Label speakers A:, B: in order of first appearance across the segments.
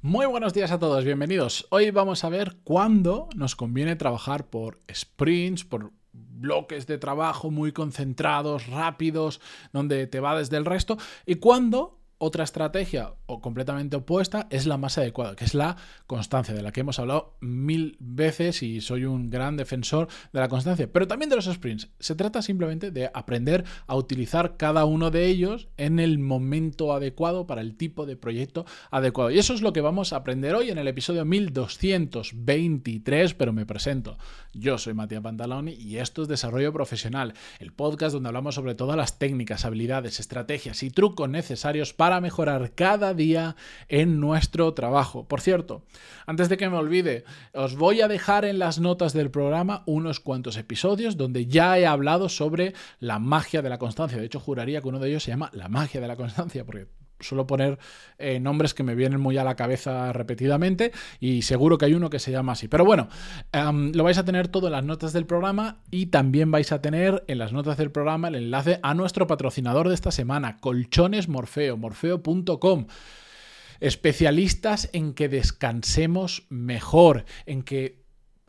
A: Muy buenos días a todos, bienvenidos. Hoy vamos a ver cuándo nos conviene trabajar por sprints, por bloques de trabajo muy concentrados, rápidos, donde te va desde el resto, y cuándo otra estrategia o completamente opuesta es la más adecuada, que es la constancia, de la que hemos hablado mil veces y soy un gran defensor de la constancia, pero también de los sprints. Se trata simplemente de aprender a utilizar cada uno de ellos en el momento adecuado para el tipo de proyecto adecuado. Y eso es lo que vamos a aprender hoy en el episodio 1223, pero me presento. Yo soy Matías Pantaloni y esto es Desarrollo Profesional, el podcast donde hablamos sobre todas las técnicas, habilidades, estrategias y trucos necesarios para para mejorar cada día en nuestro trabajo. Por cierto, antes de que me olvide, os voy a dejar en las notas del programa unos cuantos episodios donde ya he hablado sobre la magia de la constancia. De hecho, juraría que uno de ellos se llama La magia de la constancia, porque suelo poner eh, nombres que me vienen muy a la cabeza repetidamente y seguro que hay uno que se llama así. Pero bueno, em, lo vais a tener todo en las notas del programa y también vais a tener en las notas del programa el enlace a nuestro patrocinador de esta semana, Colchones Morfeo, morfeo.com especialistas en que descansemos mejor, en que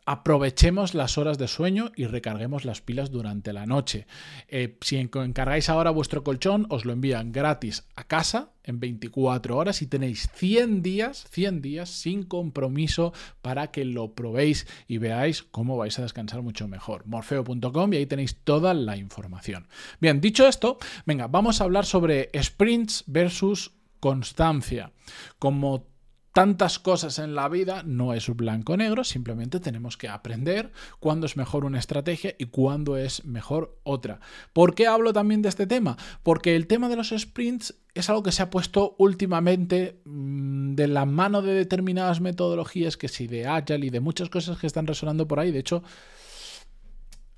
A: aprovechemos las horas de sueño y recarguemos las pilas durante la noche. Eh, si encargáis ahora vuestro colchón, os lo envían gratis a casa en 24 horas y tenéis 100 días, 100 días sin compromiso para que lo probéis y veáis cómo vais a descansar mucho mejor. Morfeo.com y ahí tenéis toda la información. Bien, dicho esto, venga, vamos a hablar sobre sprints versus constancia. Como tantas cosas en la vida no es blanco-negro, simplemente tenemos que aprender cuándo es mejor una estrategia y cuándo es mejor otra. ¿Por qué hablo también de este tema? Porque el tema de los sprints es algo que se ha puesto últimamente mm, de la mano de determinadas metodologías, que sí, de Agile y de muchas cosas que están resonando por ahí. De hecho,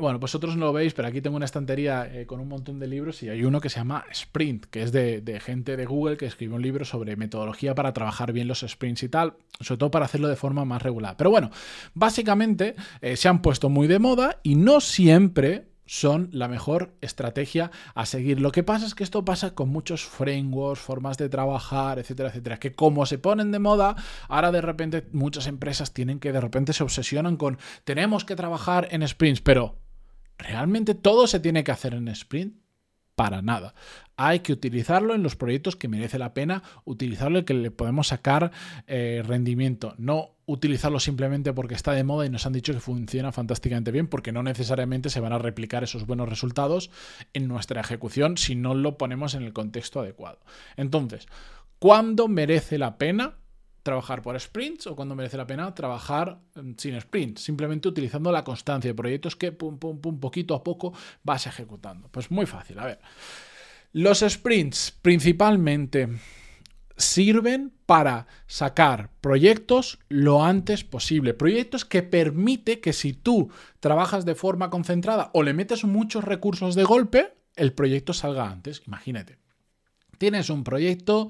A: bueno, vosotros no lo veis, pero aquí tengo una estantería eh, con un montón de libros y hay uno que se llama Sprint, que es de, gente de Google que escribió un libro sobre metodología para trabajar bien los sprints y tal, sobre todo para hacerlo de forma más regular. Pero bueno, básicamente eh, se han puesto muy de moda y no siempre son la mejor estrategia a seguir. Lo que pasa es que esto pasa con muchos frameworks, formas de trabajar, etcétera, etcétera, que como se ponen de moda, ahora de repente muchas empresas tienen que de repente se obsesionan con tenemos que trabajar en sprints, pero ¿Realmente todo se tiene que hacer en sprint? Para nada. Hay que utilizarlo en los proyectos que merece la pena utilizarlo y que le podemos sacar eh, rendimiento. No utilizarlo simplemente porque está de moda y nos han dicho que funciona fantásticamente bien, porque no necesariamente se van a replicar esos buenos resultados en nuestra ejecución si no lo ponemos en el contexto adecuado. Entonces, ¿cuándo merece la pena trabajar por sprints o cuando merece la pena trabajar mm, sin sprints, simplemente utilizando la constancia de proyectos que pum, pum, pum, poquito a poco vas ejecutando. Pues muy fácil, a ver. Los sprints principalmente sirven para sacar proyectos lo antes posible. Proyectos que permite que si tú trabajas de forma concentrada o le metes muchos recursos de golpe, el proyecto salga antes. Imagínate. Tienes un proyecto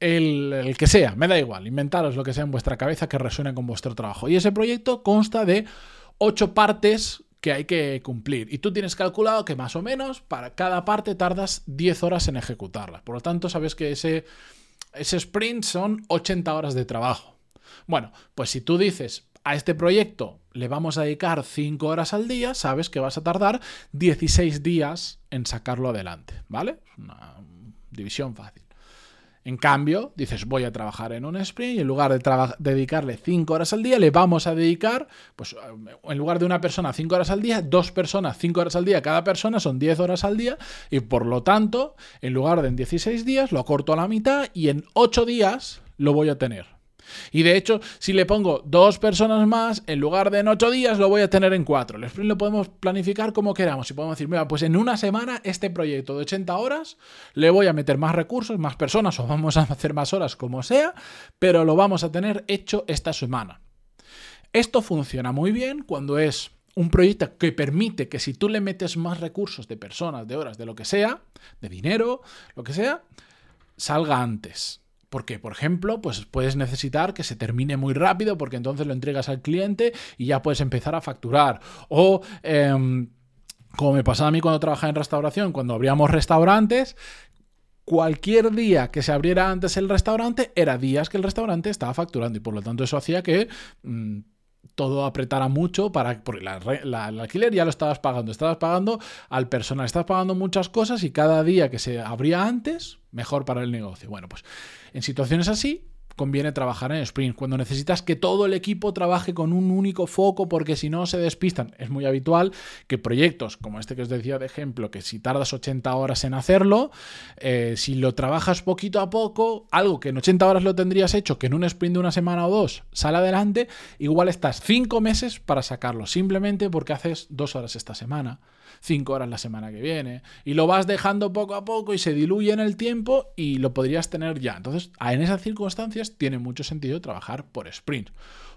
A: el, que sea, me da igual, inventaros lo que sea en vuestra cabeza que resuene con vuestro trabajo. Y ese proyecto consta de ocho partes que hay que cumplir. Y tú tienes calculado que más o menos para cada parte tardas 10 horas en ejecutarla. Por lo tanto, sabes que ese, ese sprint son 80 horas de trabajo. Bueno, pues si tú dices a este proyecto le vamos a dedicar 5 horas al día, sabes que vas a tardar 16 días en sacarlo adelante, ¿vale? Una división fácil. En cambio, dices, voy a trabajar en un sprint y en lugar de dedicarle 5 horas al día, le vamos a dedicar, pues en lugar de una persona 5 horas al día, dos personas 5 horas al día, cada persona son 10 horas al día y por lo tanto, en lugar de en 16 días, lo corto a la mitad y en 8 días lo voy a tener. Y de hecho, si le pongo dos personas más, en lugar de en ocho días, lo voy a tener en cuatro. Lo podemos planificar como queramos. Y podemos decir, mira, pues en una semana este proyecto de 80 horas le voy a meter más recursos, más personas, o vamos a hacer más horas, como sea, pero lo vamos a tener hecho esta semana. Esto funciona muy bien cuando es un proyecto que permite que si tú le metes más recursos de personas, de horas, de lo que sea, de dinero, lo que sea, salga antes. Porque, por ejemplo, pues puedes necesitar que se termine muy rápido porque entonces lo entregas al cliente y ya puedes empezar a facturar. O... Em, como me pasaba a mí cuando trabajaba en restauración, cuando abríamos restaurantes, cualquier día que se abriera antes el restaurante era días que el restaurante estaba facturando y por lo tanto eso hacía que mm, todo apretara mucho para porque el alquiler ya lo estabas pagando, estabas pagando al personal, estabas pagando muchas cosas y cada día que se abría antes, mejor para el negocio. Bueno, pues en situaciones así conviene trabajar en sprint, cuando necesitas que todo el equipo trabaje con un único foco porque si no se despistan. Es muy habitual que proyectos como este que os decía de ejemplo, que si tardas 80 horas en hacerlo, eh, si lo trabajas poquito a poco, algo que en 80 horas lo tendrías hecho, que en un sprint de una semana o dos sale adelante, igual estás 5 meses para sacarlo, simplemente porque haces dos horas esta semana cinco horas la semana que viene. Y lo vas dejando poco a poco y se diluye en el tiempo y lo podrías tener ya. Entonces, en esas circunstancias tiene mucho sentido trabajar por sprint.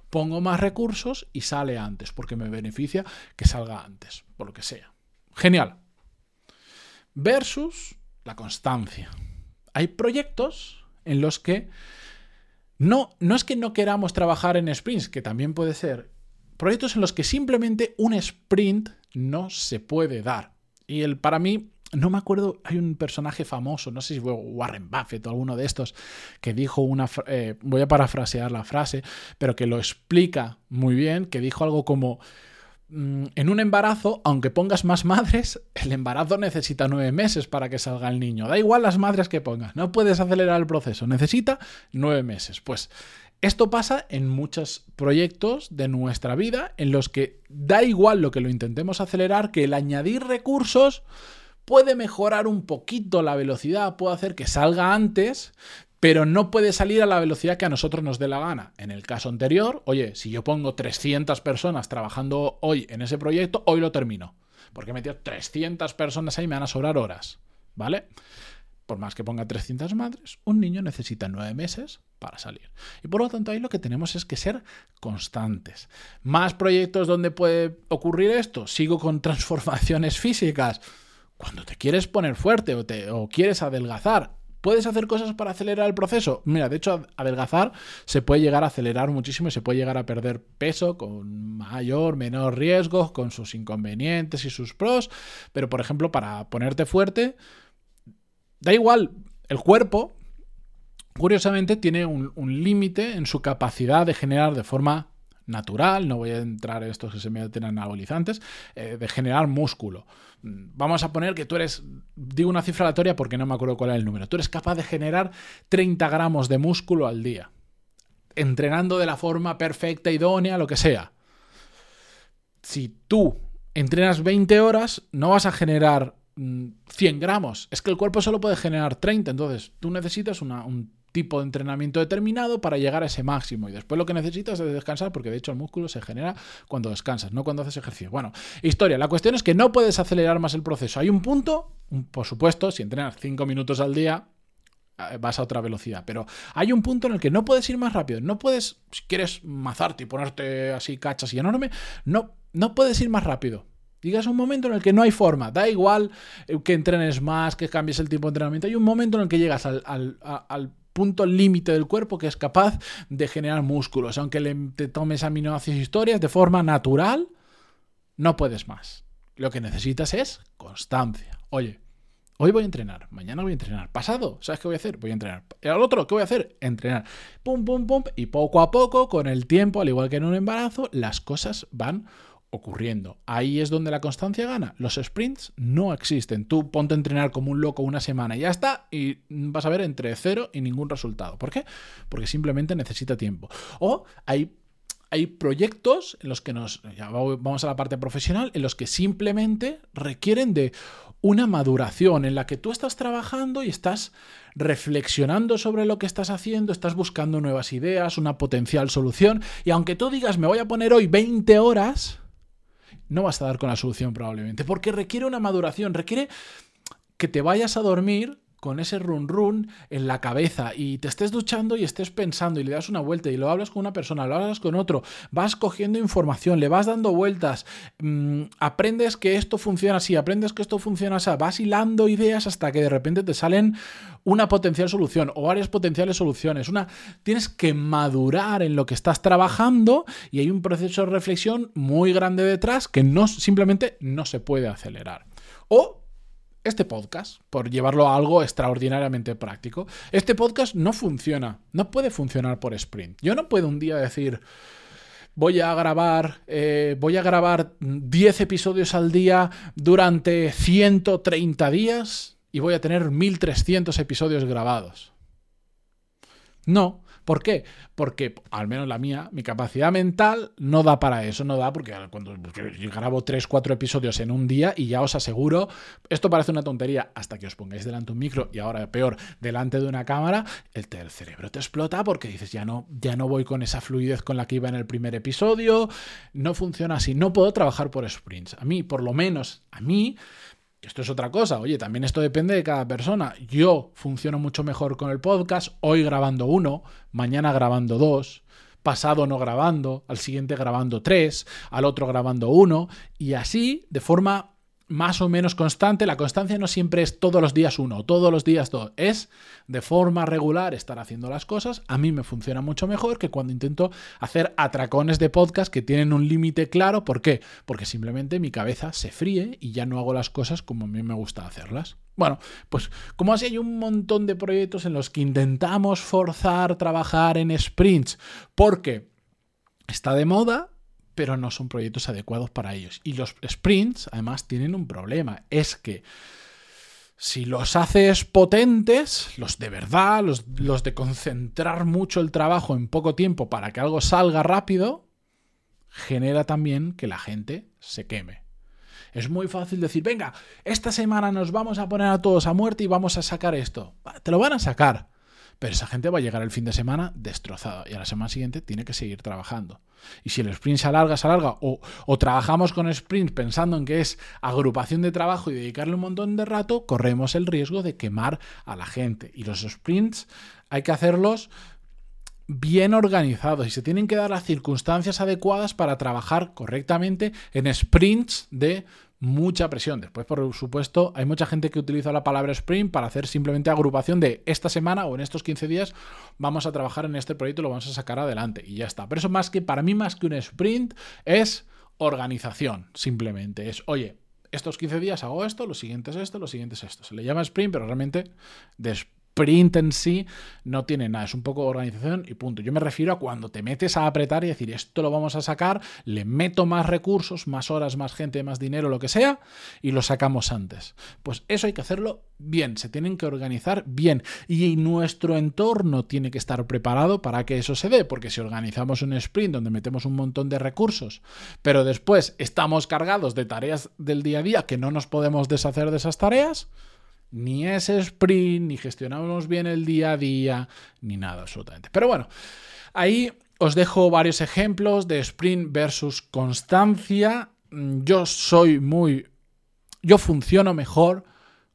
A: Pongo más recursos y sale antes, porque me beneficia que salga antes, por lo que sea. Genial. Versus la constancia. Hay proyectos en los que no, no es que no queramos trabajar en sprints, que también puede ser, proyectos en los que simplemente un sprint no se puede dar. Y el, para mí, no me acuerdo, hay un personaje famoso, no sé si fue Warren Buffett o alguno de estos, que dijo una, eh, voy a parafrasear la frase, pero que lo explica muy bien, que dijo algo como, mm, en un embarazo, aunque pongas más madres, el embarazo necesita nueve meses para que salga el niño. Da igual las madres que pongas, no puedes acelerar el proceso, necesita nueve meses. Pues esto pasa en muchos proyectos de nuestra vida en los que da igual lo que lo intentemos acelerar, que el añadir recursos puede mejorar un poquito la velocidad, puede hacer que salga antes, pero no puede salir a la velocidad que a nosotros nos dé la gana. En el caso anterior, oye, si yo pongo 300 personas trabajando hoy en ese proyecto, hoy lo termino. Porque he metido 300 personas ahí, me van a sobrar horas. ¿Vale? Por más que ponga 300 madres, un niño necesita nueve meses para salir. Y por lo tanto ahí lo que tenemos es que ser constantes. Más proyectos donde puede ocurrir esto. Sigo con transformaciones físicas. Cuando te quieres poner fuerte o, te, o quieres adelgazar, ¿Puedes hacer cosas para acelerar el proceso? Mira, de hecho, adelgazar se puede llegar a acelerar muchísimo y se puede llegar a perder peso con mayor, menor riesgo, con sus inconvenientes y sus pros. Pero, por ejemplo, para ponerte fuerte, Da igual, el cuerpo, curiosamente, tiene un, límite en su capacidad de generar de forma natural, no voy a entrar en estos que se meten anabolizantes, eh, de generar músculo. Vamos a poner que tú eres, digo una cifra aleatoria porque no me acuerdo cuál es el número, tú eres capaz de generar 30 gramos de músculo al día, entrenando de la forma perfecta, idónea, lo que sea. Si tú entrenas 20 horas, no vas a generar 100 mm, gramos. Es que el cuerpo solo puede generar 30, entonces tú necesitas un tipo de entrenamiento determinado para llegar a ese máximo y después lo que necesitas es descansar porque de hecho el músculo se genera cuando descansas, no cuando haces ejercicio. Bueno, historia, la cuestión es que no puedes acelerar más el proceso. Hay un punto, por supuesto, si entrenas 5 minutos al día, eh, vas a otra velocidad. Pero hay un punto en el que no puedes ir más rápido. No puedes, si quieres mazarte y ponerte así cachas y enorme, no, no puedes ir más rápido. Digas un momento en el que no hay forma, da igual eh, que entrenes más, que cambies el tiempo de entrenamiento, hay un momento en el que llegas al, punto límite del cuerpo que es capaz de generar músculos. Aunque le, te tomes aminoácidos historias de forma natural, no puedes más. Lo que necesitas es constancia. Oye, hoy voy a entrenar, mañana voy a entrenar, pasado, ¿sabes qué voy a hacer? Voy a entrenar. ¿Y al otro qué voy a hacer? Entrenar. Pum, pum, pum. Y poco a poco, con el tiempo, al igual que en un embarazo, las cosas van ocurriendo. Ahí es donde la constancia gana. Los sprints no existen. Tú ponte a entrenar como un loco una semana y ya está, y vas a ver entre cero y ningún resultado. ¿Por qué? Porque simplemente necesita tiempo. O hay, hay proyectos en los que nos. Ya vamos a la parte profesional, en los que simplemente requieren de una maduración en la que tú estás trabajando y estás reflexionando sobre lo que estás haciendo, estás buscando nuevas ideas, una potencial solución, y aunque tú digas me voy a poner hoy 20 horas, no vas a dar con la solución probablemente, porque requiere una maduración, requiere que te vayas a dormir con ese run run en la cabeza y te estés duchando y estés pensando y le das una vuelta y lo hablas con una persona, lo hablas con otro, vas cogiendo información, le vas dando vueltas, mm, aprendes que esto funciona así, aprendes que esto funciona así, vas hilando ideas hasta que de repente te salen una potencial solución o varias potenciales soluciones. Una, tienes que madurar en lo que estás trabajando y hay un proceso de reflexión muy grande detrás que no, simplemente no se puede acelerar. O este podcast, por llevarlo a algo extraordinariamente práctico, este podcast no funciona, no puede funcionar por sprint. Yo no puedo un día decir, voy a grabar, eh, voy a grabar 10 episodios al día durante 130 días y voy a tener 1300 episodios grabados. No, ¿Por qué? Porque, al menos la mía, mi capacidad mental no da para eso, no da porque cuando yo grabo 3, 4 episodios en un día y ya os aseguro, esto parece una tontería hasta que os pongáis delante de un micro y ahora peor, delante de una cámara, el, cerebro te explota porque dices, ya no, ya no voy con esa fluidez con la que iba en el primer episodio, no funciona así, no puedo trabajar por sprints. A mí, por lo menos, a mí esto es otra cosa, oye, también esto depende de cada persona. Yo funciono mucho mejor con el podcast, hoy grabando uno, mañana grabando dos, pasado no grabando, al siguiente grabando tres, al otro grabando uno, y así, de forma más o menos constante. La constancia no siempre es todos los días uno, todos los días dos. Es de forma regular estar haciendo las cosas. A mí me funciona mucho mejor que cuando intento hacer atracones de podcast que tienen un límite claro. ¿Por qué? Porque simplemente mi cabeza se fríe y ya no hago las cosas como a mí me gusta hacerlas. Bueno, pues como así hay un montón de proyectos en los que intentamos forzar trabajar en sprints porque está de moda, pero no son proyectos adecuados para ellos. Y los sprints, además, tienen un problema. Es que si los haces potentes, los de verdad, los, los, de concentrar mucho el trabajo en poco tiempo para que algo salga rápido, genera también que la gente se queme. Es muy fácil decir, venga, esta semana nos vamos a poner a todos a muerte y vamos a sacar esto. Te lo van a sacar. Pero esa gente va a llegar el fin de semana destrozada y a la semana siguiente tiene que seguir trabajando. Y si el sprint se alarga, se alarga, o, o trabajamos con sprint pensando en que es agrupación de trabajo y dedicarle un montón de rato, corremos el riesgo de quemar a la gente. Y los sprints hay que hacerlos bien organizados y se tienen que dar las circunstancias adecuadas para trabajar correctamente en sprints de mucha presión. Después, por supuesto, hay mucha gente que utiliza la palabra sprint para hacer simplemente agrupación de esta semana o en estos 15 días vamos a trabajar en este proyecto, lo vamos a sacar adelante y ya está. Pero eso más que, para mí, más que un sprint, es organización, simplemente. Es, oye, estos 15 días hago esto, lo siguiente es esto, lo siguiente es esto. Se le llama sprint, pero realmente después sprint en sí no tiene nada, es un poco organización y punto. Yo me refiero a cuando te metes a apretar y decir esto lo vamos a sacar, le meto más recursos, más horas, más gente, más dinero, lo que sea, y lo sacamos antes. Pues eso hay que hacerlo bien, se tienen que organizar bien y nuestro entorno tiene que estar preparado para que eso se dé, porque si organizamos un sprint donde metemos un montón de recursos, pero después estamos cargados de tareas del día a día que no nos podemos deshacer de esas tareas, ni es sprint, ni gestionamos bien el día a día, ni nada absolutamente. Pero bueno, ahí os dejo varios ejemplos de sprint versus constancia. Yo soy muy... Yo funciono mejor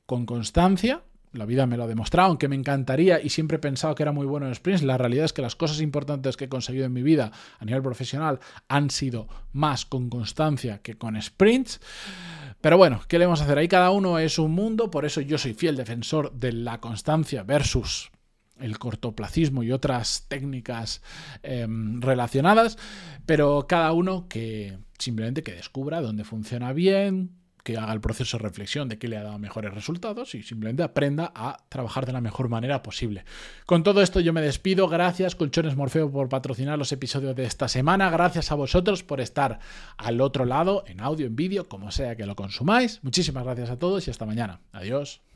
A: con constancia. La vida me lo ha demostrado, aunque me encantaría y siempre he pensado que era muy bueno en sprints. La realidad es que las cosas importantes que he conseguido en mi vida a nivel profesional han sido más con constancia que con sprints. Pero bueno, ¿qué le vamos a hacer? Ahí cada uno es un mundo, por eso yo soy fiel defensor de la constancia versus el cortoplacismo y otras técnicas em, relacionadas, pero cada uno que simplemente que descubra dónde funciona bien, que haga el proceso de reflexión de qué le ha dado mejores resultados y simplemente aprenda a trabajar de la mejor manera posible. Con todo esto yo me despido. Gracias Colchones Morfeo por patrocinar los episodios de esta semana. Gracias a vosotros por estar al otro lado, en audio, en vídeo, como sea que lo consumáis. Muchísimas gracias a todos y hasta mañana. Adiós.